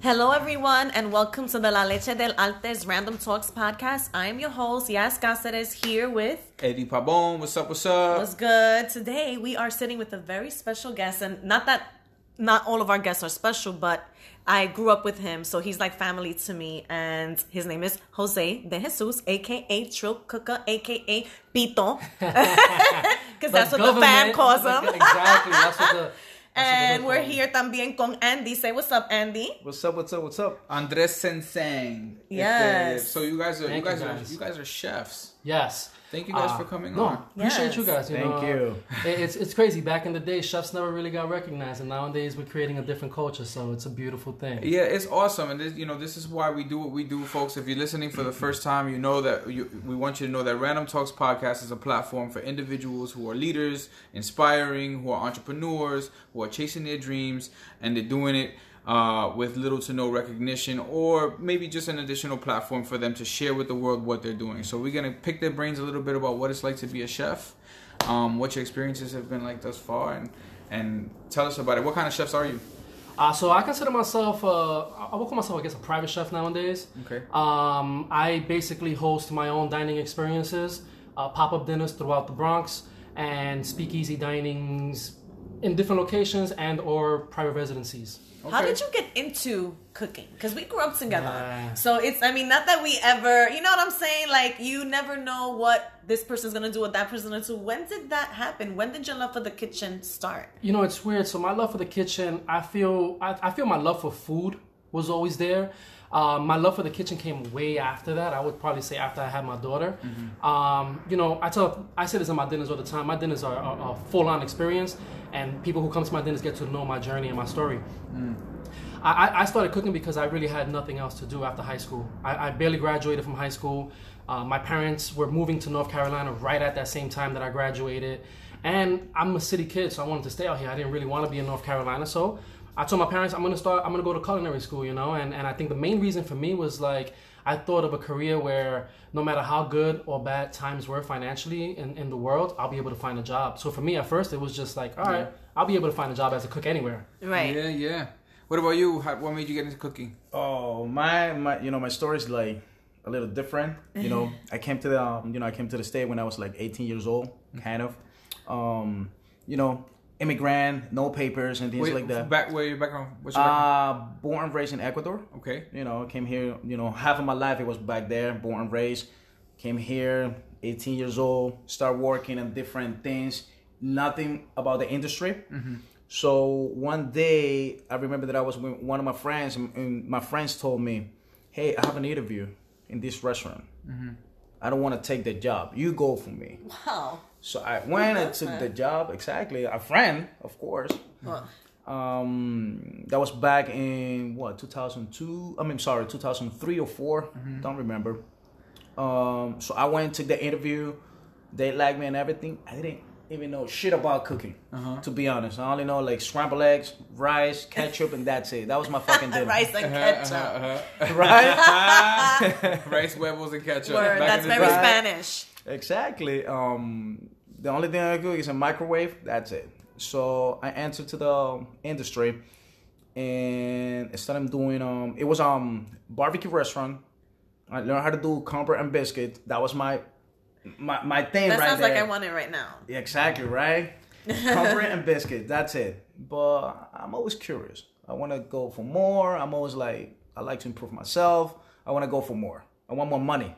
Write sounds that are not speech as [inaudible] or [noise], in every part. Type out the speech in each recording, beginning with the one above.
Hello, everyone, and welcome to the La Leche del Altes Random Talks podcast. I am your host, Yas Cáceres, here with Eddie Pabon. What's up? What's up? What's Good. Today, we are sitting with a very special guest, and not that not all of our guests are special, but I grew up with him, so he's like family to me. And his name is Jose de Jesus, aka Trill Cooker, aka Pito, [laughs] because that's what the fan calls [laughs] him. exactly. That's what the. And we're here también con Andy. Say what's up, Andy. What's up? What's up? What's up? Andres Senseng. Yes. Este, So you guys are Thank you guys you, are guys. you guys are chefs. Yes. Thank you guys Uh, for coming no, on. appreciate Yes. you guys. You Thank know, you. it- It's it's crazy. Back in the day, chefs never really got recognized, and nowadays we're creating a different culture. So it's a beautiful thing. Yeah, it's awesome, and this, you know this is why we do what we do, folks. If you're listening for the first time, you know that you, we want you to know that Random Talks podcast is a platform for individuals who are leaders, inspiring, who are entrepreneurs, who are chasing their dreams, and they're doing it uh, with little to no recognition, or maybe just an additional platform for them to share with the world what they're doing. So we're gonna pick their brains a little bit about what it's like to be a chef, um, what your experiences have been like thus far, and and tell us about it. What kind of chefs are you? Uh, so I consider myself, uh, I would call myself, I guess, a private chef nowadays. Okay. Um, I basically host my own dining experiences, uh, pop up dinners throughout the Bronx, and speakeasy dinings in different locations and or private residencies. How did you get into cooking? Because we grew up together. Yeah. So it's, I mean, not that we ever, you know what I'm saying? Like, you never know what this person's gonna do, what that person's gonna do. When did that happen? When did your love for the kitchen start? You know, it's weird. So my love for the kitchen, I feel, I, I feel my love for food was always there. Um, my love for the kitchen came way after that. I would probably say after I had my daughter. Um, you know, I tell, I say this in my dinners all the time. My dinners are, a full-on experience, and people who come to my dinners get to know my journey and my story. I, I- I started cooking because I really had nothing else to do after high school. I, I barely graduated from high school. Uh, my parents were moving to North Carolina right at that same time that I graduated. And I'm a city kid, so I wanted to stay out here. I didn't really want to be in North Carolina. So I told my parents I'm gonna start I'm gonna go to culinary school, you know, and, and I think the main reason for me was like I thought of a career where no matter how good or bad times were financially in, in the world, I'll be able to find a job. So for me at first it was just like, all right, I'll be able to find a job as a cook anywhere. Right. Yeah, yeah. What about you? How, what made you get into cooking? Oh, my my. You know, my story's like a little different. You know, [laughs] I came to the um, you know I came to the state when I was like 18 years old, kind of. Um, you know, immigrant, no papers and things Wait, like that. Back where your background? What's your background? Uh, born and raised in Ecuador. Okay. You know, came here. You know, half of my life it was back there. Born and raised. Came here, 18 years old. Start working on different things. Nothing about the industry. So one day, I remember that I was with one of my friends, and, and my friends told me, "Hey, I have an interview in this restaurant. I don't want to take the job. You go for me." Wow. So I went and took that? the job. Exactly, a friend, of course. Well, Um, that was back in what 2002. I mean, sorry, 2003 or 4 Mm-hmm. Don't remember. Um, so I went to the interview. They liked me and everything. I didn't even know shit about cooking. Uh-huh. To be honest, I only know like scrambled eggs, rice, ketchup, and that's it. That was my fucking dinner. [laughs] rice and ketchup. Uh-huh. [laughs] right? [laughs] Rice, huevos, and ketchup. Word. Back That's very day. Spanish. Exactly. Um, the only thing I cook is a microwave. That's it. So I entered to the industry and I started doing um. It was um barbecue restaurant. I learned how to do cornbread and biscuit. That was my my my thing That right sounds there. like I want it right now. Yeah, exactly right. [laughs] cornbread and biscuit. That's it. But I'm always curious. I want to go for more. I'm always like I like to improve myself. I want to go for more. I want more money.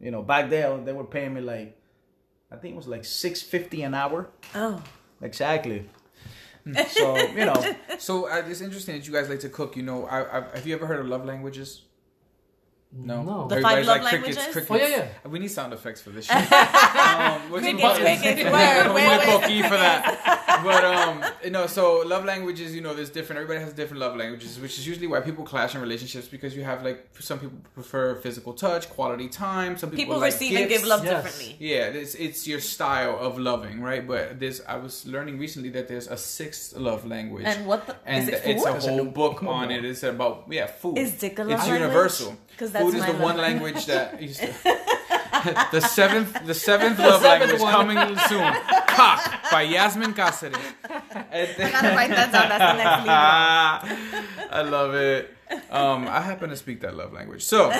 You know, back there they were paying me like I think it was like six fifty an hour. Oh. Exactly. [laughs] So you know, So uh, it's interesting that you guys like to cook. You know, I, I, have you ever heard of love languages? No. No. The five Everybody's love crickets, languages? crickets. Oh, yeah, yeah. We need sound effects for this [laughs] shit. um, Crickets, crickets, [laughs] We word, need word, a word. cookie for that. [laughs] But um, you know, so love languages. You know, there's different. Everybody has different love languages, which is usually why people clash in relationships because you have like some people prefer physical touch, quality time. Some people, People like receive and give love Yes. differently. Yeah, it's it's your style of loving, right? But there's I was learning recently that there's a sixth love language. And what the, and is it it's a whole book on it. It's about yeah, food. Is dick a It's love language? Universal. 'Cause that's food is my the love one language. language that used to. [laughs] the seventh, the seventh love seventh language one. coming soon. Cock by Yasmin Cáceres. I gotta write that down. That's the next [laughs] libro. I love it. Um, I happen to speak that love language. So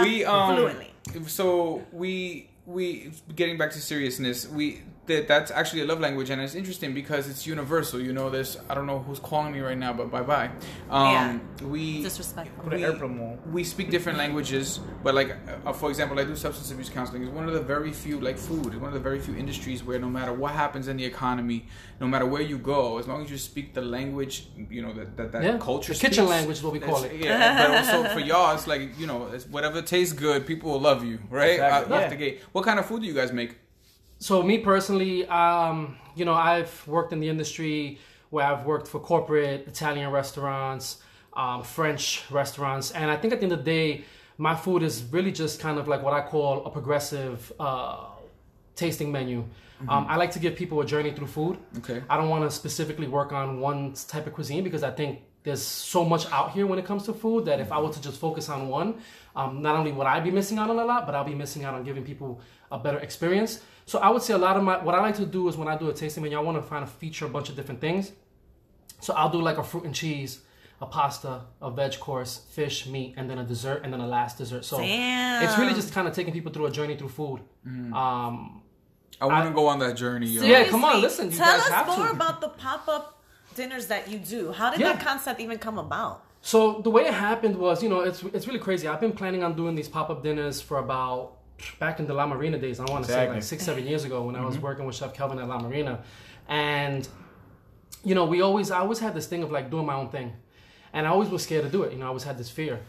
we um Fluently. so we we getting back to seriousness, we that that's actually a love language and it's interesting because it's universal. You know, there's I don't know who's calling me right now, but bye bye. Um we Disrespectful. We, we speak different languages, but like, uh, for example, I do substance abuse counseling. It's one of the very few, like food, it's one of the very few industries where no matter what happens in the economy, no matter where you go, as long as you speak the language, you know that that, that Yeah, culture. the kitchen speaks, language is what we call it. Yeah, but also for y'all, it's like you know, it's whatever tastes good, people will love you, right? Exactly, Out- yeah. Off the gate. What kind of food do you guys make? So me personally, um, you know, I've worked in the industry where I've worked for corporate Italian restaurants, um, French restaurants, and I think at the end of the day, my food is really just kind of like what I call a progressive uh, tasting menu. Um, I like to give people a journey through food. Okay. I don't want to specifically work on one type of cuisine because I think there's so much out here when it comes to food that if I were to just focus on one, um, not only would I be missing out on a lot, but I'll be missing out on giving people a better experience. So I would say a lot of my what I like to do is when I do a tasting menu, I want to find a feature a bunch of different things. So I'll do like a fruit and cheese, a pasta, a veg course, fish, meat, and then a dessert, and then a last dessert. So Damn. it's really just kind of taking people through a journey through food. Um, I want to go on that journey. Yo. Yeah, come on, listen, you Tell guys us have more to. about the pop up dinners that you do. How did Yeah. that concept even come about? So the way it happened was, you know, it's it's really crazy. I've been planning on doing these pop up dinners for about back in the La Marina days. I want to say like six, seven years ago when I was mm-hmm. working with Chef Kelvin at La Marina, and you know, we always I always had this thing of like doing my own thing, and I always was scared to do it. You know, I always had this fear.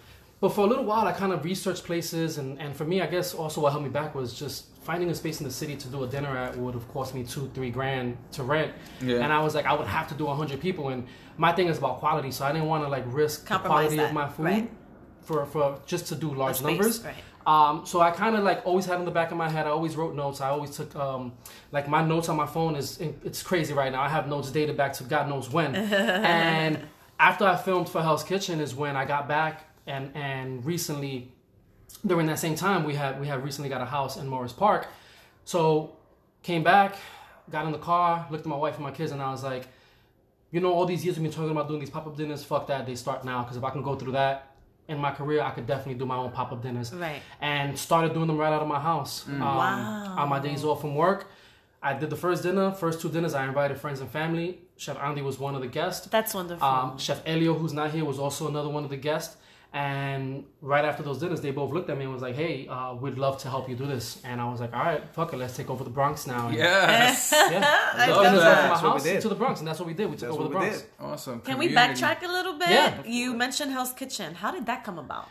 But for a little while, I kind of researched places, and, and for me, I guess also what held me back was just finding a space in the city to do a dinner at would have cost me two, three grand to rent. Yeah. And I was like, I would have to do 100 people. And my thing is about quality, so I didn't want to like risk the quality that, of my food right. for, for just to do large space, numbers. right. Um, so I kind of like always had in the back of my head. I always wrote notes. I always took um, like my notes on my phone is it's crazy right now. I have notes dated back to God knows when. [laughs] and after I filmed for Hell's Kitchen is when I got back and and recently during that same time we had we had recently got a house in Morris Park. So came back, got in the car, looked at my wife and my kids, and I was like, you know, all these years we've been talking about doing these pop up dinners. Fuck that, they start now. Because if I can go through that in my career, I could definitely do my own pop up dinners. Right. And started doing them right out of my house. Um, Wow. On my days off from work, I did the first dinner. First two dinners, I invited friends and family. Chef Andy was one of the guests. That's wonderful. Um, Chef Elio, who's not here, was also another one of the guests. And right after those dinners, they both looked at me and was like, "Hey, uh, we'd love to help you do this." And I was like, "All right, fuck it, let's take over the Bronx now." And, Yes. [laughs] yeah. love that. from my That's what we house did. to the Bronx, and that's what we did. We took That's over the Bronx. did. awesome. Can we backtrack a little bit? Yeah. You mentioned Hell's Kitchen. How did that come about?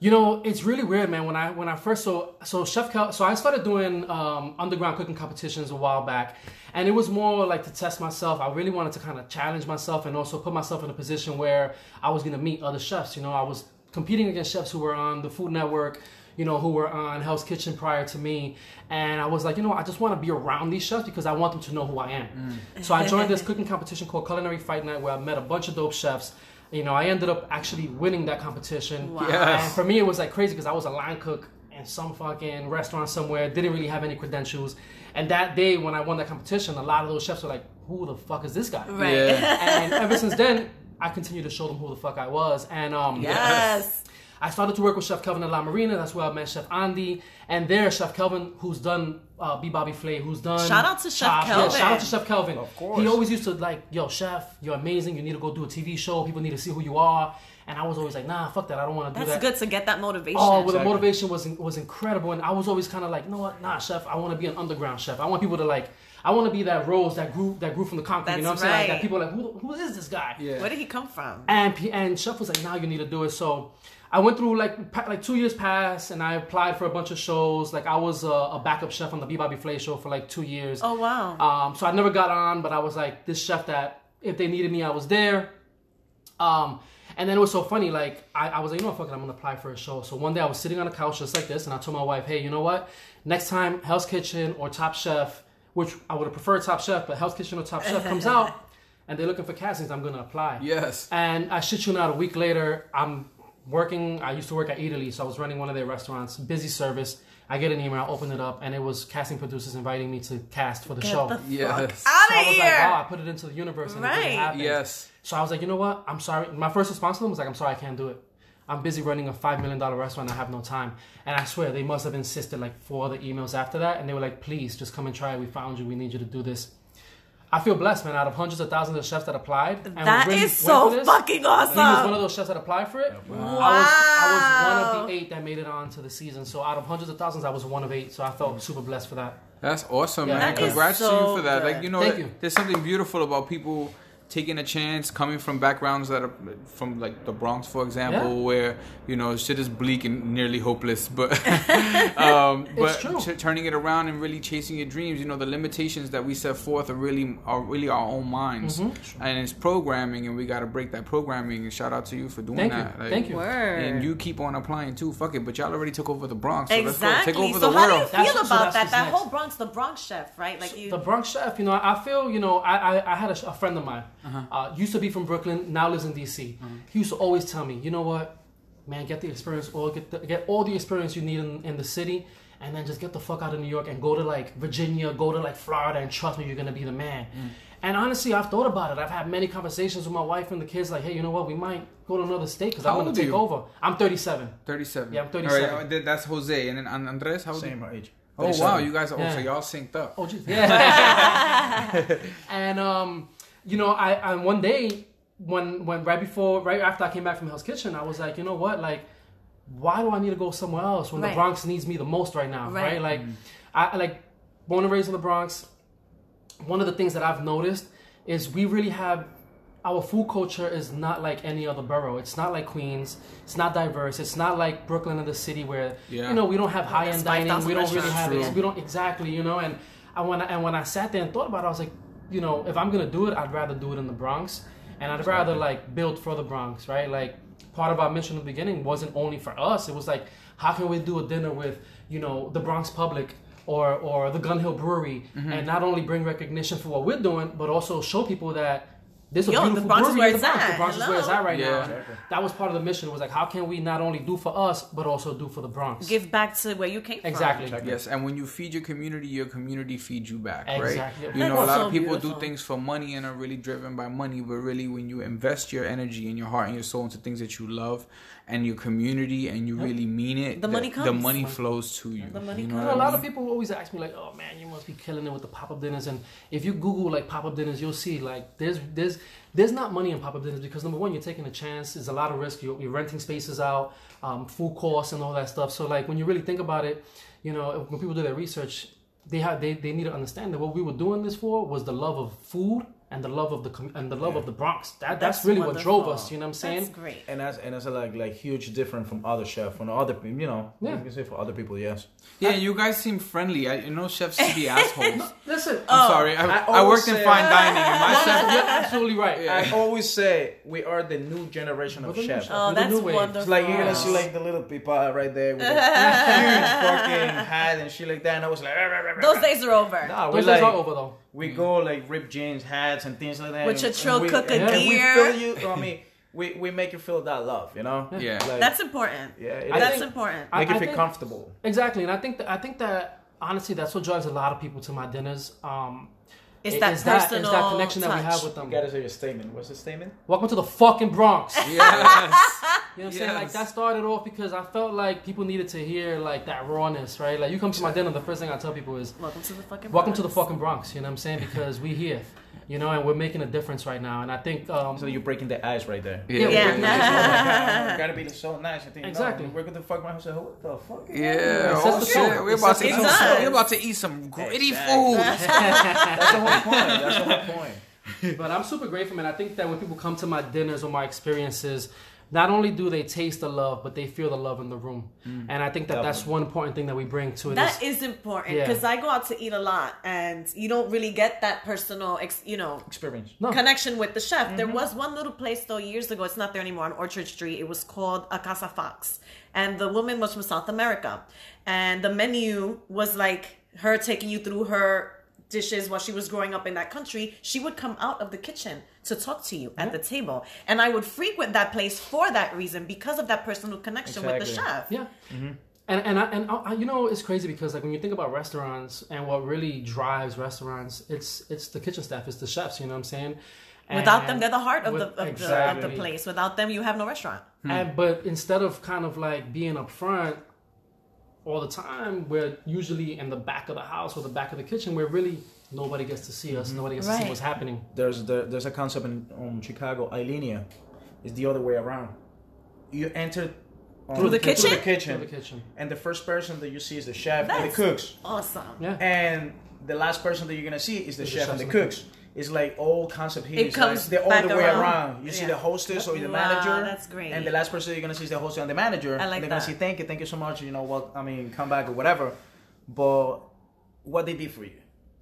You know, it's really weird, man. When I when I first so so Chef Cal, so I started doing um, underground cooking competitions a while back, and it was more like to test myself. I really wanted to kind of challenge myself and also put myself in a position where I was gonna meet other chefs. You know, I was competing against chefs who were on the Food Network, you know, who were on Hell's Kitchen prior to me, and I was like, you know, I just want to be around these chefs because I want them to know who I am. Mm. So I joined this [laughs] cooking competition called Culinary Fight Night, where I met a bunch of dope chefs. You know, I ended up actually winning that competition. Wow. Yes. And for me, it was like crazy because I was a line cook in some fucking restaurant somewhere, didn't really have any credentials. And that day when I won that competition, a lot of those chefs were like, "Who the fuck is this guy?" Right. Yeah. And ever since then, I continued to show them who the fuck I was. And um, Yes. I started to work with Chef Kelvin at La Marina. That's where I met Chef Andy. And there, Chef Kelvin, who's done uh, B Bobby Flay, who's done. Shout out to Chef Chopped. Yeah, Kelvin. shout out to Chef Kelvin. Of course. He always used to like, yo, Chef, you're amazing. You need to go do a TV show. People need to see who you are. And I was always like, nah, fuck that. I don't want to do That's that. That's good to get that motivation. Oh, well, the motivation was was incredible, and I was always kind of like, no, know what, nah, chef, I want to be an underground chef. I want people to like, I want to be that rose that grew that grew from the concrete. you know what I'm saying? Like, that people are like, who, who is this guy? Yeah. Where did he come from? And and chef was like, now you need to do it. So I went through like pa- like two years passed, and I applied for a bunch of shows. Like I was a, a backup chef on the B Bobby Flay show for like two years. Oh wow. Um, so I never got on, but I was like this chef that if they needed me, I was there. Um, and then it was so funny, like I, I was like, you know what, fuck it, I'm gonna apply for a show. So one day I was sitting on a couch just like this, and I told my wife, hey, you know what? Next time Hell's Kitchen or Top Chef, which I would have preferred Top Chef, but Hell's Kitchen or Top Chef comes [laughs] out, and they're looking for castings, I'm gonna apply. Yes. And I shit you not, a week later, I'm working. I used to work at Eataly, so I was running one of their restaurants. Busy service. I get an email, I open it up, and it was casting producers inviting me to cast for the Get show. the Yes. fuck out So I was here. like, wow, I put it into the universe and it Right. didn't happen. Yes. So I was like, you know what? I'm sorry. My first response to them was like, I'm sorry, I can't do it. I'm busy running a five million dollar restaurant. I have no time. And I swear they must have insisted like four other emails after that, and they were like, please just come and try. it. We found you. We need you to do this. I feel blessed, man. Out of hundreds of thousands of chefs that applied, and That really is so this, fucking awesome. He was one of those chefs that applied for it. Wow. I was I was one of the eight that made it on to the season. So out of hundreds of thousands, I was one of eight. So I felt super blessed for that. That's awesome, Yeah. man. That is Congrats to so you for that. good. Like you know, Thank you. there's something beautiful about people taking a chance, coming from backgrounds that are from like the Bronx, for example, Yeah. where you know shit is bleak and nearly hopeless, [laughs] but [laughs] um, but t- turning it around and really chasing your dreams. You know, the limitations that we set forth are really are really our own minds, Mm-hmm. and it's programming, and we got to break that programming. And shout out to you for doing Thank you. that. Like, Thank you. Word. And you keep on applying too. Fuck it, but y'all already took over the Bronx. So let's go exactly. take over so the how do you world. feel That's- about that's that? That next. whole Bronx, the Bronx chef, right? Like you. The Bronx chef, you know, I feel, you know, I I, I had a, a friend of mine, Uh-huh. uh, used to be from Brooklyn, now lives in DC. He used to always tell me, you know what, man, get the experience, or get the, get all the experience you need in, in the city, and then just get the fuck out of New York and go to like Virginia, go to like Florida, and trust me, you're gonna be the man. Mm. And honestly, I've thought about it. I've had many conversations with my wife and the kids, like, hey, you know what, we might go to another state because I'm gonna take you? over. I'm 37. 37. Yeah, I'm 37. right, uh, that's Jose. And then Andres, how old are you? Same age. Oh, wow. You guys are, Yeah. so y'all synced up. Oh, geez. Yeah. [laughs] [laughs] and um, you know, I and one day when when right before right after I came back from Hell's Kitchen, I was like, you know what, like, why do I need to go somewhere else when Right. the Bronx needs me the most right now, Right. right? Like, I I, like born and raised in the Bronx. One of the things that I've noticed is we really have our food culture is not like any other borough. It's not like Queens. It's not diverse. It's not like Brooklyn or the city where Yeah. you know we don't have high end dining. We don't really have it. We don't exactly, you know. And I when I, and when I sat there and thought about it, I was like, you know, if I'm gonna do it, I'd rather do it in the Bronx, and I'd rather like build for the Bronx, right? Like part of our mission in the beginning wasn't only for us. It was like, how can we do a dinner with you know the Bronx public or or the Gun Hill Brewery, Mm-hmm. and not only bring recognition for what we're doing, but also show people that. There's a Yo, the Bronx is where in the it's Bronx. at. The Bronx is where it's at right now. Yeah. And That was part of the mission. Was like, how can we not only do for us, but also do for the Bronx? give back to where you came exactly. Yes, and when you feed your community, your community feeds you back, Exactly. right? You know, a lot so of people beautiful. do things for money and are really driven by money, but really, when you invest your energy and your heart and your soul into things that you love and your community and you really mean it, The money The comes. money flows to you. The money you know comes. what a I lot mean? of people always ask me like, "Oh man, you must be killing it with the pop up dinners." And if you Google like pop up dinners, you'll see like there's there's there's not money in pop up dinners because number one, you're taking a chance. There's a lot of risk. You're, you're renting spaces out, um, food costs, and all that stuff. So like when you really think about it, you know, when people do their research, they have they, they need to understand that what we were doing this for was the love of food and the love of the com- and the love of the Bronx. That that's, That's really what drove us. You know what I'm saying? That's great. And that's and that's a, like like huge different from other chef from other you know Yeah. you can say for other people yes Yeah, you guys seem friendly. I you know chefs can be [laughs] assholes. Listen, I'm Oh, sorry. I, I I, worked in fine dining, and my [laughs] chef. you're absolutely right. Yeah. I always say we are the new generation of We're the new chefs. Oh, the that's new wonderful. It's like you're gonna see like the little people right there with a [laughs] huge fucking hat and shit like that, and I was like, "Rah, rah, rah, rah, Those days are over. Nah, we Those like days are over though. We go like rip jeans, hats, and things like that. With and- your and Trill we- Cooker and we gear. feel you. I mean, we we make you feel that love, you know. Yeah. Like, That's important. yeah. That's think- important. I- make you feel think- comfortable. Exactly, and I think that I think that honestly, that's what drives a lot of people to my dinners. Um, It's it- that it's personal it's that connection that we have with them. You gotta say your statement. What's the statement? Welcome to the fucking Bronx. [laughs] Yeah. You know what I'm saying? Like that started off because I felt like people needed to hear like that rawness, right? Like you come to my dinner, the first thing I tell people is, Welcome to the fucking. Bronx "Welcome to the fucking Bronx." You know what I'm saying? Because we here, you know, and we're making a difference right now. And I think um, So you're breaking the ice right there. Yeah. Yeah. Yeah. My God, gotta be so nice. I think Exactly. No, we're gonna fuck my house. What the fuck? Yeah. It Oh sets shit. tone. We're It about to eat some. We're about to eat some gritty Exactly. food. [laughs] That's the whole point. That's the whole point. but I'm super grateful, man. I think that when people come to my dinners or my experiences, not only do they taste the love, but they feel the love in the room. Mm. And I think that that's one important thing that we bring to it. That is- is important Yeah. because I go out to eat a lot, and you don't really get that personal, ex- you know, Experience. no. connection with the chef. There mm-hmm. was one little place though years ago. It's not there anymore on Orchard Street. It was called A Casa Fox, and the woman was from South America, and the menu was like her taking you through her dishes while she was growing up in that country, she would come out of the kitchen to talk to you at the table. And I would frequent that place for that reason because of that personal connection with the chef. Yeah. Mm-hmm. And and I, and I, you know it's crazy because like when you think about restaurants and what really drives restaurants, it's it's the kitchen staff, it's the chefs. You know what I'm saying? Without them, they're the heart of, with- the, of, the, of the place. Without them, you have no restaurant. Hmm. And but instead of kind of like being upfront all the time, we're usually in the back of the house or the back of the kitchen where really nobody gets to see us, nobody gets to see what's happening. there's the, there's a concept in um, Chicago, Alinea. It's the other way around. You enter um, Through the kitchen? Through the kitchen. Through the kitchen. And the first person that you see is the chef and the cooks. Awesome. Yeah. And the last person that you're gonna see is the Is the chef chefs and the and the cooks. It's like all concept here. It It's comes like the back other way around. around. You see the hostess or the Wow, manager. that's great. And the last person you're gonna see is the hostess and the manager. I like They're gonna say thank you, thank you so much. You know what? I mean, come back or whatever. But what they did for you,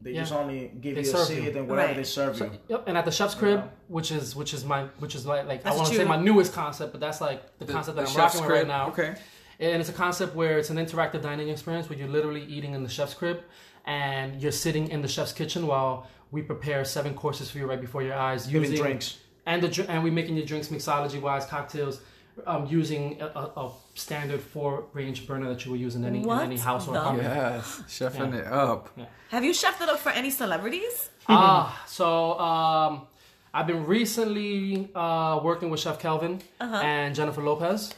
they Yeah. just only give They you a seat you. and whatever Right. they serve you. Yep, and at the chef's crib, which is which is my which is like like I want to say my newest concept, but that's like the, concept that The I'm chef's rocking with crib, right now. Okay. And it's a concept where it's an interactive dining experience where you're literally eating in the chef's crib and you're sitting in the chef's kitchen while we prepare seven courses for you right before your eyes. Giving using- drinks. And the dr- and we making your drinks mixology wise cocktails um, using a, a, a standard four range burner that you would use in any, in any house or apartment. Yes, chefing it up. Have you chefed it up for any celebrities? Ah, so um, I've been recently uh, working with Chef Kelvin Uh-huh. and Jennifer Lopez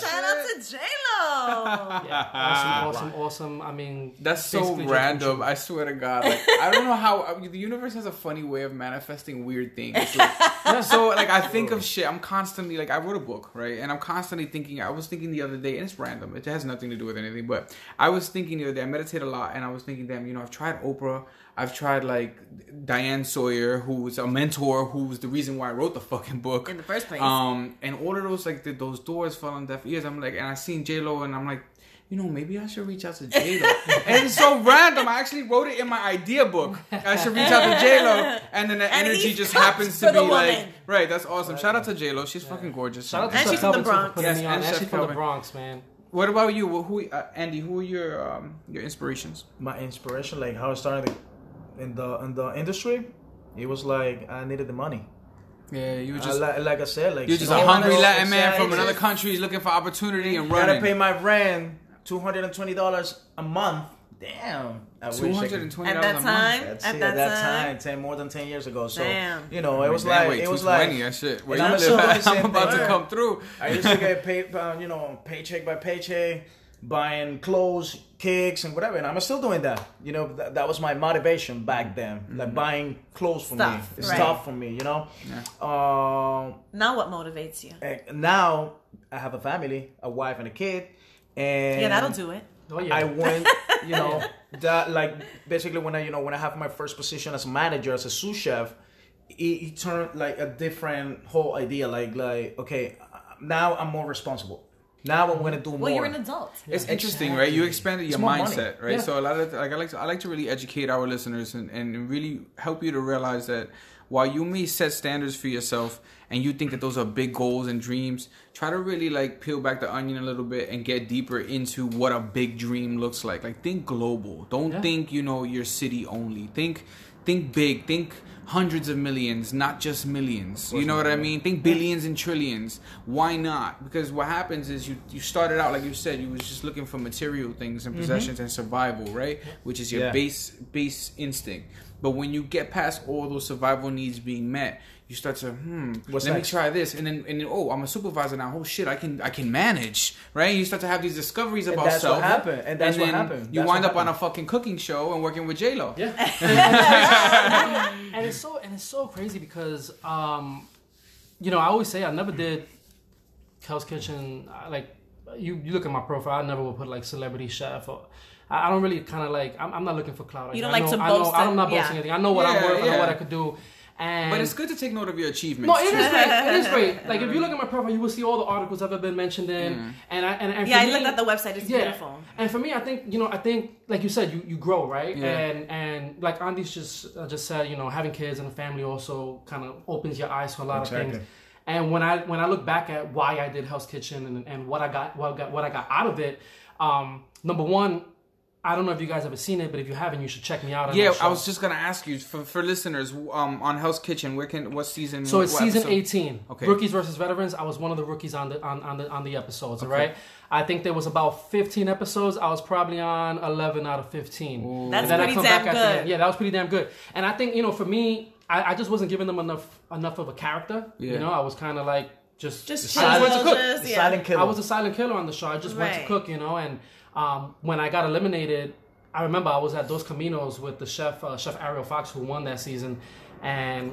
shout out to J Lo. Yeah, [laughs] awesome, awesome, awesome. I mean, That's so random. I swear to God. Like, I don't know how I mean, the universe has a funny way of manifesting weird things. Like, [laughs] so, [laughs] like, I think of shit. I'm constantly like, I wrote a book, right? And I'm constantly thinking. I was thinking the other day, and it's random. It has nothing to do with anything. But I was thinking the other day. I meditate a lot, and I was thinking, damn, you know, I've tried Oprah. I've tried like Diane Sawyer, who's a mentor, who's the reason why I wrote the fucking book In the first place. Um, and all of those like the, those doors fell on deaf ears. I'm like, and I seen J Lo, and I'm like, you know, maybe I should reach out to J Lo. [laughs] and it's so random. I actually wrote it in my idea book. I should reach out to J Lo, and then the And energy just happens to be the like, right. That's awesome. Shout out to J Lo. She's fucking gorgeous. Shout out to And she's from the Kelvin too for Bronx. Yes, and And she's from the Bronx, man. What about you? Who, who uh, Andy? Who are your um, your inspirations? my inspiration, like how I started in the in the industry, it was like I needed the money. Yeah, you were I, just like, like I said, like you're just a hungry Latin man from another country. Looking for opportunity and running. Gotta pay my rent, two hundred and twenty dollars a month. Damn, I wish I Two could- hundred and twenty At dollars that a month. time, That's at it, that, at that time, time, ten more than ten years ago. So Damn. you know, it was like wait, it was 220, like that shit. Where you I'm live doing [laughs] at, I'm same about to come through. I used to get [laughs] paid, uh, you know, paycheck by paycheck, buying clothes, kicks, and whatever. And I'm still doing that. You know, that, that was my motivation back then, Mm-hmm. like buying clothes for Stuff, me, right. stuff for me. You know. Um, now what motivates you? now I have a family, a wife, and a kid, and Yeah, that'll do it. Oh yeah. I went, you know, [laughs] that like basically when I, you know, when I have my first position as a manager, as a sous chef, it, it turned like a different whole idea. Like, like okay, now I'm more responsible. Now I'm gonna do more. Well, you're an adult. It's interesting, right? You expanded your It's more money. mindset, right? Yeah. So a lot of like I like to I like to really educate our listeners and, and really help you to realize that while you may set standards for yourself and you think that those are big goals and dreams, try to really like peel back the onion a little bit and get deeper into what a big dream looks like. Like think global. Don't Yeah. think, you know, your city only. Think think big. Think hundreds of millions, not just millions. You know what I mean? Think billions and trillions. Why not? Because what happens is you you started out like you said, you was just looking for material things and mm-hmm. possessions and survival, right? Which is your Yeah. base base instinct. But when you get past all those survival needs being met, you start to hmm. What's let next? me try this, and then and then oh, I'm a supervisor now. Oh shit, I can I can manage, right? You start to have these discoveries And about that's what self. happened, and that's what then happened. You That's wind what up on a fucking cooking show and working with J Lo. Yeah. [laughs] [laughs] and it's so and it's so crazy because um, you know I always say I never did Hell's Kitchen. Like you, you look at my profile, I never would put like celebrity chef or. I I don't really kind of like. I'm, I'm not looking for clout. You don't I like know, to I know, boast I'm not boasting yeah. anything. I know what I'm Yeah, worth. I know what I could do. And But it's good to take note of your achievements. No, it too. is great. It is great. [laughs] Like if you look at my profile, you will see all the articles I've ever been mentioned in. Mm. And I and, and Yeah, for I looked at the website. It's beautiful. and for me, I think you know, I think like you said, you, you grow right, Yeah. and and like Andy's just uh, just said, you know, having kids and a family also kind of opens your eyes to a lot of Exactly. things. And when I when I look back at why I did Hell's Kitchen and, and what I got what I got what I got out of it, um, number one, I don't know if you guys ever seen it, but if you haven't, you should check me out. On Yeah. I was just gonna ask you for, for listeners um, on Hell's Kitchen. Where can what season? So it's what season episode? 18. Okay. Rookies versus veterans. I was one of the rookies on the on, on the on the episodes. Right. I think there was about 15 episodes. I was probably on 11 out of 15. That's And then I pretty damn back at the good. Yeah, that was pretty damn good. And I think you know, for me, I, I just wasn't giving them enough enough of a character. Yeah. You know, I was kind of like just Just I just went to cook. just- yeah. silent killer. I was a silent killer on the show. I just went to cook, you know. And um, when I got eliminated, I remember I was at Dos Caminos with the chef, uh, Chef Ariel Fox, who won that season. And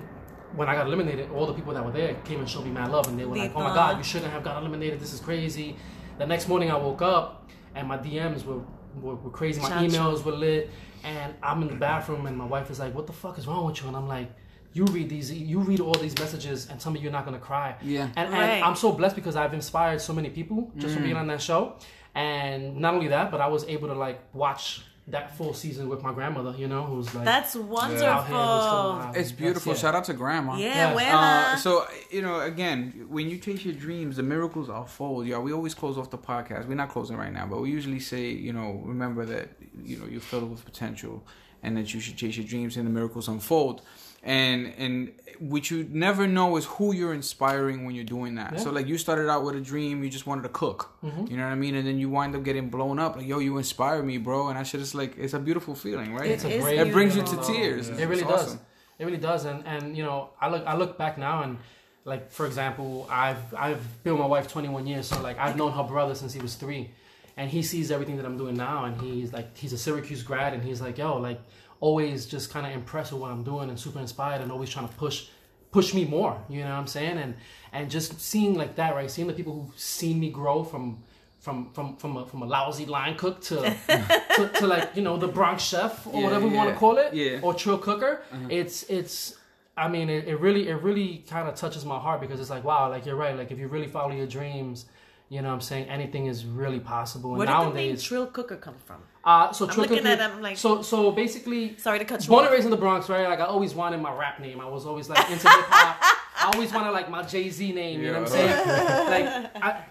when I got eliminated, all the people that were there came and showed me mad love, and they were like, "Oh my God, you shouldn't have got eliminated. This is crazy." The next morning, I woke up and my DMs were were, were crazy. My emails were lit, and I'm in the bathroom, and my wife is like, "What the fuck is wrong with you?" And I'm like. You read these, you read all these messages, and tell me you're not gonna cry. Yeah. and, Right. and I'm so blessed because I've inspired so many people just from being on that show. And not only that, but I was able to like watch that full season with my grandmother, you know, who's like That's wonderful. who's still alive. It's beautiful. Yeah. Shout out to Grandma. Yeah, Yeah. buena. Uh, so you know, again, when you chase your dreams, the miracles unfold. Yeah, we always close off the podcast. We're not closing right now, but we usually say, you know, remember that you know you're filled with potential, and that you should chase your dreams, and the miracles unfold. And and what you never know is who you're inspiring when you're doing that. So like you started out with a dream, you just wanted to cook. Mm-hmm. You know what I mean? And then you wind up getting blown up. Like yo, you inspire me, bro. And I should just like it's a beautiful feeling, right? It's a It great is it brings you to beautiful. tears. It really It's does. awesome. It really does. And and you know, I look I look back now and like for example, I've I've been with my wife 21 years, so like I've known her brother since he was three, and he sees everything that I'm doing now, and he's like he's a Syracuse grad, and he's like yo like always just kind of impressed with what I'm doing and super inspired and always trying to push push me more. You know what I'm saying? And and just seeing like that, right? Seeing the people who've seen me grow from. From from from a, from a lousy line cook to, [laughs] to to like you know the Bronx chef or Yeah, whatever we want to call it yeah. or Trill Cooker uh-huh. it's it's i mean it, it really it really kind of touches my heart because it's like wow like you're right like if you really follow your dreams you know what i'm saying anything is really possible and Where did the name Trill Cooker come from? uh so Trill looking Cooker- at them like- so so basically Sorry to cut you born and off. raised in the bronx right like i always wanted my rap name i was always like into hip-hop i always wanted like my jay-z name you know what i'm saying like i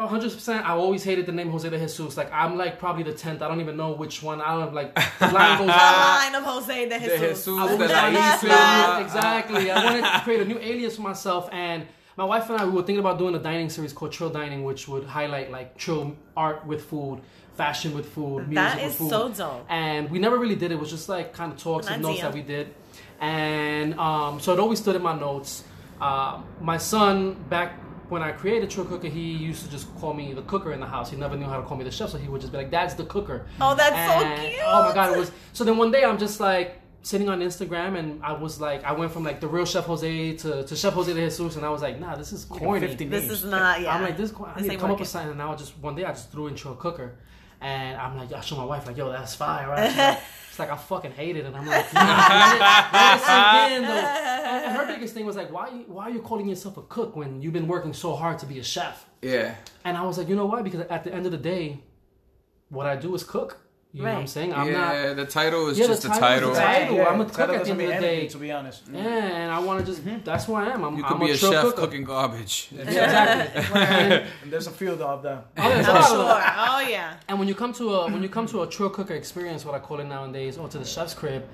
100% I always hated the name Jose de Jesus. Like I'm like probably the 10th. I don't even know which one. I don't like the line [laughs] goes The on. line of Jose de Jesus. Jesus, I the wanted La to Isla. create a new- exactly. I wanted to create a new alias for myself, and my wife and I we were thinking about doing a dining series called Chill Dining, which would highlight like chill art with food, fashion with food, music That with food. so dope. And we never really did it. It was just like kind of talks and notes that we did, and um, so it always stood in my notes. Uh, my son back. When I created Trill Cooker, he used to just call me the cooker in the house. He never knew how to call me the chef, so he would just be like, "Dad's the cooker." Oh, that's so And- cute. Oh my god, it was so. Then one day I'm just like sitting on Instagram, and I was like, I went from like the real Chef Jose to, to Chef Jose de Jesus, and I was like, Nah, this is corny. 50 This names. is not, yeah. I'm like, this. I This need to ain't come up with something. And now I just one day I just threw into a cooker, and I'm like, I show my wife like, Yo, that's fire, right? It's [laughs] like I fucking hate it, and I'm like, nah, let, it, it sink in. Though. And, and her biggest thing was like, why, why are you calling yourself a cook when you've been working so hard to be a chef? Yeah. And I was like, you know why? Because at the end of the day, what I do is cook. You know what I'm saying? I'm not. yeah, the title is Yeah, just the title title. is the title. I'm a cook at the end of the anything, day. To be honest, Yeah, and I want to just. That's who I am. I'm, You I'm be a trill chef cooker. cooking garbage. Yeah, [laughs] exactly. and, [laughs] And there's a field of that. [laughs] oh, there's a I'm lot of sure. Oh yeah. And when you come to a when you come to a true cooker experience, what I call it nowadays, or to the chef's crib,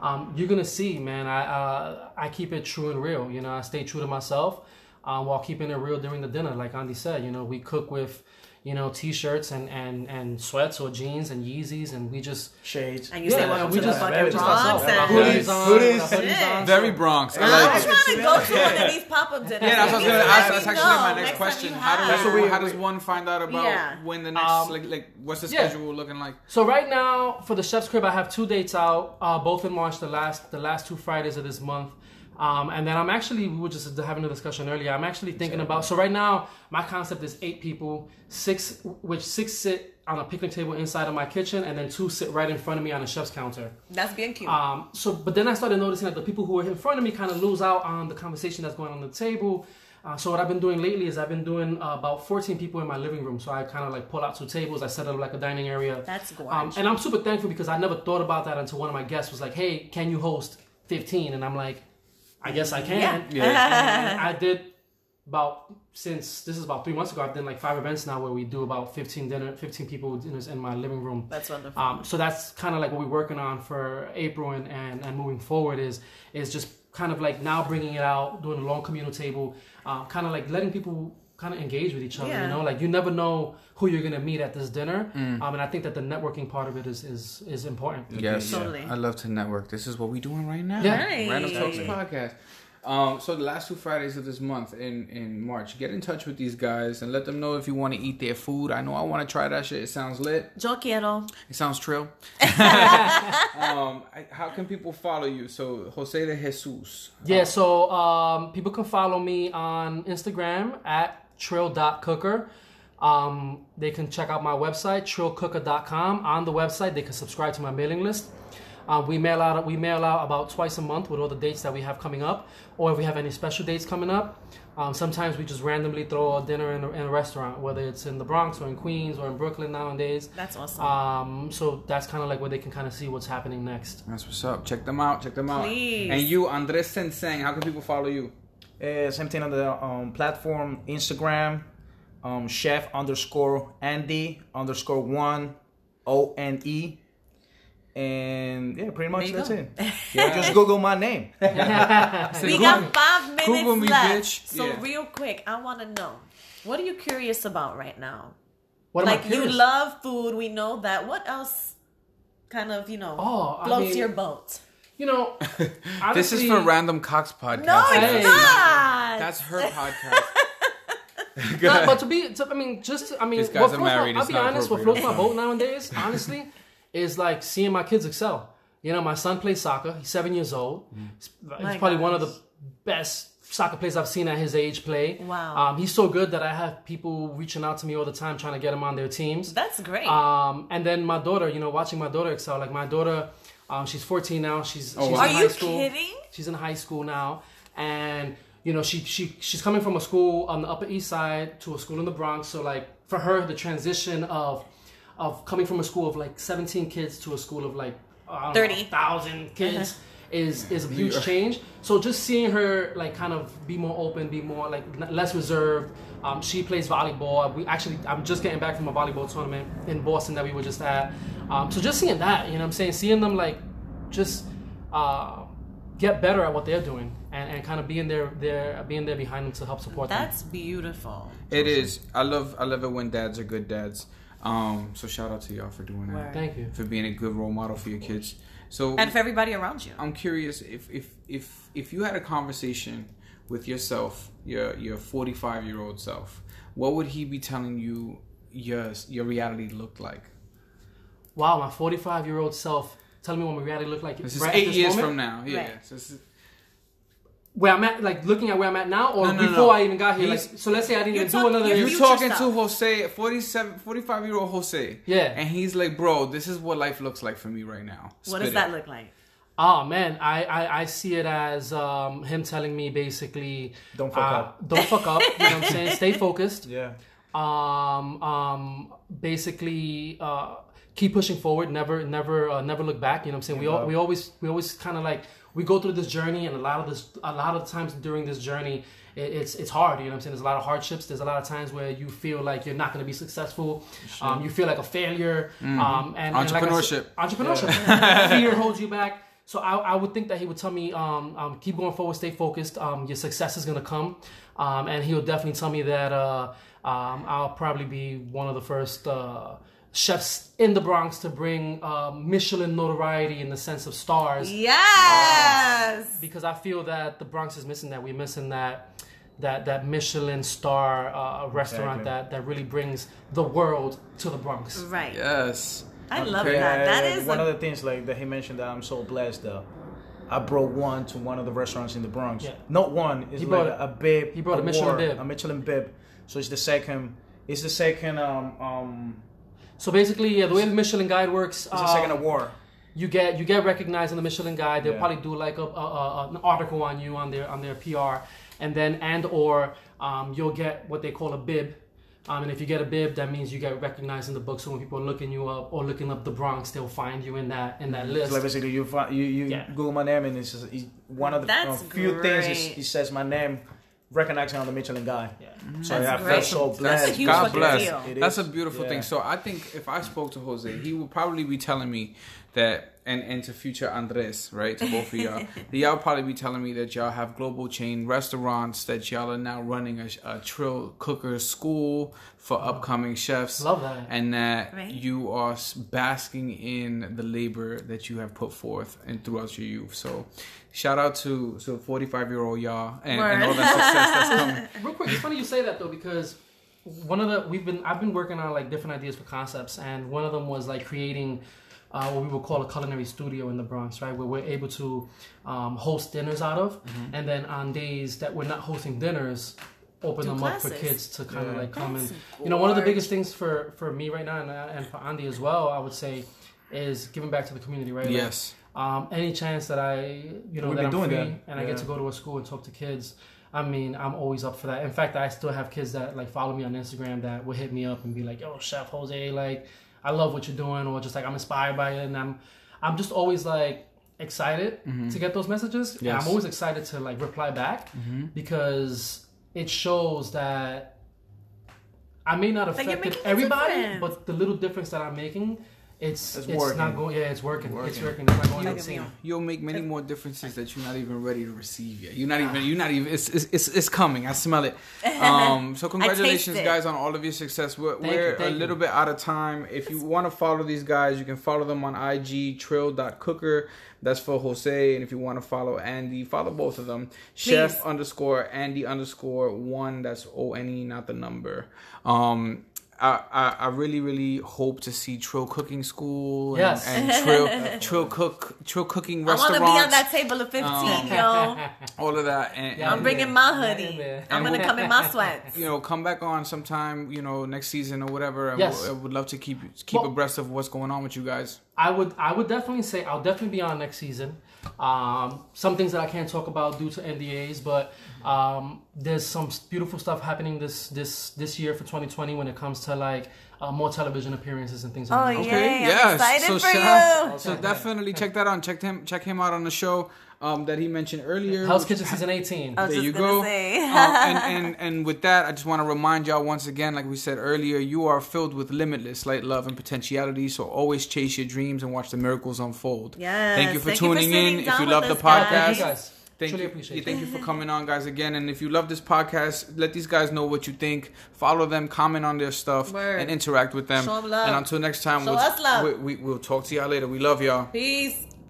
um, you're gonna see, man. I uh, I keep it true and real. You know, I stay true to myself um, while keeping it real during the dinner. Like Andy said, you know, we cook with you know t-shirts and and and sweats or jeans and Yeezys, and we just Shades. And you say Yeah, welcome we to just- the fucking just Bronx. ourselves. and- Hoodies on, Hoodies. hoodies on, Very so- Bronx. I I'm trying to go to one of [laughs] these pop-up dinners. Yeah, that's what I was gonna ask. That's actually my next time question. How do. That's we, we- how does one find out about Yeah. when the next Um, like like what's the yeah. schedule looking like? So right now for the Chef's Crib, I have two dates out, uh, both in March, the last the last two Fridays of this month. Um, and then I'm actually we were just having a discussion earlier. I'm actually thinking about so right now my concept is eight people, six which six sit on a picnic table inside of my kitchen, and then two sit right in front of me on a chef's counter. That's being cute. Um, so, but then I started noticing that the people who are in front of me kind of lose out on the conversation that's going on the table. Uh, so what I've been doing lately is I've been doing uh, about 14 people in my living room. So I kind of like pull out two tables. I set up like a dining area. That's Um, gorgeous. and I'm super thankful because I never thought about that until one of my guests was like, "Hey, can you host 15?" And I'm like, "I guess I can." Yeah. And I did about since this is about three months ago. I've done like five events now where we do about fifteen dinner, fifteen people dinners in my living room. That's wonderful. Um, so that's kind of like what we're working on for April and, and, and moving forward is is just kind of like now bringing it out, doing a long communal table, um, kind of like letting people kind of engage with each other. Yeah. You know, like you never know who you're gonna meet at this dinner, Mm. um, and I think that the networking part of it is is is important. Yes, Totally. I love to network. This is what we're doing right now. Yeah. Random Talks Nice. podcast. Um, so the last two Fridays of this month in in March, get in touch with these guys and let them know if you want to eat their food. I know I want to try that shit. It sounds lit. Yo quiero. It sounds trill. [laughs] um, I, how can people follow you? So Jose de Jesus. Yeah, so um, people can follow me on Instagram at trill.cooker. Um, they can check out my website, trillcooker.com. On the website, they can subscribe to my mailing list. Uh, we mail out we mail out about twice a month with all the dates that we have coming up, or if we have any special dates coming up. Um, sometimes we just randomly throw a dinner in a, in a restaurant, whether it's in the Bronx or in Queens or in Brooklyn nowadays. That's awesome. Um, so that's kind of like where they can kind of see what's happening next. That's what's up. Check them out. Check them out. Please. And you, Andres Senseng, how can people follow you? Uh, same thing on the um, platform Instagram, um, chef underscore Andy underscore one O N E. And yeah, pretty much that's go. it. Yeah, just [laughs] Google my name. [laughs] we got five minutes Google me, left. bitch. So Yeah. real quick, I want to know, what are you curious about right now? What am I like you love food, we know that. What else kind of, you know, Oh, I mean- your boat? You know, [laughs] This is for Random Cox podcast. No, it's Hey. not. That's her [laughs] podcast. [laughs] Go No, but to be, to, I mean, just, I mean, what are floats my- married, I'll it's be honest. What appropriate. floats my boat nowadays, honestly, is like seeing my kids excel. You know, my son plays soccer. He's seven years old. He's, he's My probably one of the best soccer players I've seen at his age play. Wow. Um, he's so good that I have people reaching out to me all the time trying to get him on their teams. That's great. Um, and then my daughter, you know, watching my daughter excel. Like my daughter, um, she's 14 now. She's, Oh, she's wow. in Are high you school. kidding? She's in high school now, and you know she she she's coming from a school on the Upper East Side to a school in the Bronx. So like for her, the transition of of coming from a school of like 17 kids to a school of like I don't 30. 1,000 kids. Uh-huh. Is, is a huge change. So just seeing her like kind of be more open, be more like n- less reserved. Um, she plays volleyball. We actually, I'm just getting back from a volleyball tournament in Boston that we were just at. Um, so just seeing that, you know, what I'm saying, seeing them like just uh, get better at what they're doing and, and kind of being there, there, being there behind them to help support them. That's beautiful. It is. I love. I love it when dads are good dads. Um. So shout out to y'all for doing that. Word. Thank you. For being a good role model for your kids. So And for everybody around you. I'm curious if if if if you had a conversation with yourself, your your 45 year old self, what would he be telling you your your reality looked like? Wow, my 45 year old self telling me what my reality looked like. This is right at eight this years moment. from now. Yeah. Right. So this is- Where I'm at, like looking at where I'm at now, or No, no, before no. I even got here. Like, so let's say I didn't You're even do another. you're You're talking stuff. to Jose, 47, 45 year old Jose. Yeah. And he's like, bro, this is what life looks like for me right now. What does it. that look like? Oh man, I, I, I see it as um, him telling me basically Don't fuck uh, up. Don't fuck up. You know what I'm [laughs] saying? Stay focused. Yeah. Um, um, basically, uh, keep pushing forward. Never, never, uh, never look back. You know what I'm saying? We all, we always, we always kind of like we go through this journey, and a lot of this, a lot of times during this journey, it, it's it's hard. You know what I'm saying? There's a lot of hardships. There's a lot of times where you feel like you're not going to be successful. Um, you feel like a failure. Um, and, and like I said- Entrepreneurship. entrepreneurship. Fear holds you back. [laughs] So I, I would think that he would tell me, um, um, keep going forward, stay focused. Um, your success is gonna come, um, and he would definitely tell me that uh, um, I'll probably be one of the first uh, chefs in the Bronx to bring uh, Michelin notoriety in the sense of stars Yes. because I feel that the Bronx is missing that. We're missing that that that Michelin star uh, restaurant Exactly. that that really brings the world to the Bronx. Right. Yes. I love Okay. that. That Uh, one a- of the things like that he mentioned that I'm so blessed though. I brought one to one of the restaurants in the Bronx. Yeah. Not one. It's He like brought a, bib. he brought a Michelin award, bib. A Michelin bib. So it's the second. It's the second. Um. Um. So basically, yeah, the way the Michelin Guide works, It's the second award. you get you get recognized in the Michelin Guide. They'll Yeah. probably do like a, a, a, an article on you on their on their PR, and then and or um, you'll get what they call a bib. Um, and if you get a bib, that means you get recognized in the book. So when people are looking you up or looking up the Bronx, they'll find you in that in that list. So like basically you find, you you Yeah. Google my name and it's, just, it's one of the That's uh, few things is, great. it says my name recognizing on the Michelin guy. Yeah. So That's I felt great. so That's a blessed. huge God bless. deal. It That's a beautiful Yeah. thing. So I think if I spoke to Jose, he would probably be telling me that, and, and to future Andres, right, to both of y'all, that [laughs] y'all probably be telling me that y'all have global chain restaurants, that y'all are now running a, a Trill Cooker school for upcoming chefs. Love that. And that Right. you are basking in the labor that you have put forth and throughout your youth. So shout out to to 45 year old y'all and, and all that success that's [laughs] coming. Real quick, it's funny you say that though because one of the we've been I've been working on like different ideas for concepts, and one of them was like creating uh, what we would call a culinary studio in the Bronx, right, where we're able to um, host dinners out of, Mm-hmm. and then on days that we're not hosting dinners, open Do them up for kids to kind of Yeah. like come That's and you know one of the biggest things for for me right now and, uh, and for Andy as well, I would say, is giving back to the community, right? Like, Yes. um, any chance that I, you know, We've that I'm doing free that. and I get to go to a school and talk to kids, I mean, I'm always up for that. In fact, I still have kids that like follow me on Instagram that will hit me up and be like, "Yo, Chef Jose, like, I love what you're doing," or just like I'm inspired by it, and I'm, I'm just always like excited mm-hmm. to get those messages. And I'm always excited to like reply back mm-hmm. because it shows that I may not affect making a everybody, but the little difference that I'm making. It's, It's it's, working. not going. Yeah, it's working. It's Working. working. It's not going Look to at the me. same. You'll make many more differences that you're not even ready to receive yet. You're not even. You're not even. It's it's it's, it's coming. I smell it. [laughs] Um, so congratulations, guys, on all of your success. We're, Thank we're you, thank a you. little bit out of time. If you want to follow these guys, you can follow them on IG Trill.cooker. That's for Jose, and if you want to follow Andy, follow both of them. Chef underscore Andy underscore one. That's O N E, not the number. Um, I, I, I really really hope to see Trill Cooking School and, Yes. and Trill [laughs] Trill Cook Trill Cooking Restaurant. I want to be on that table of fifteen, um, yo. [laughs] All of that, and, yeah, I'm bringing Yeah. my hoodie. yeah. I'm gonna we'll- come in my sweats. you know come back on sometime you know next season or whatever Yes. we'll, I would love to keep keep Well- abreast of what's going on with you guys I would I would definitely say I'll definitely be on next season. Um, some things that I can't talk about due to NDAs, but um, there's some beautiful stuff happening this this this year for 2020 when it comes to like uh, more television appearances and things. Oh, like that. yeah. okay Yay, I'm yes so for shout- you. so definitely check that out check him check him out on the show um, that he mentioned earlier Hell's which- Kitchen season 18. I was there just you go. say. Um, and, and and with that, I just want to remind y'all once again, like we said earlier, you are filled with limitless light, love, and potentiality. So always chase your dreams and watch the miracles unfold. Yes. Thank you for Thank you for tuning in. If you love the us, guys. Thank podcast, guys. Thank Truly you. appreciate yeah. Thank you for coming on, guys, again. And if you love this podcast, let these guys know what you think. Follow them, comment on their stuff, Word. and interact with them. Show 'em love. And until next time, Show we'll, us love. We, we, we'll talk to y'all later. We love y'all. Peace.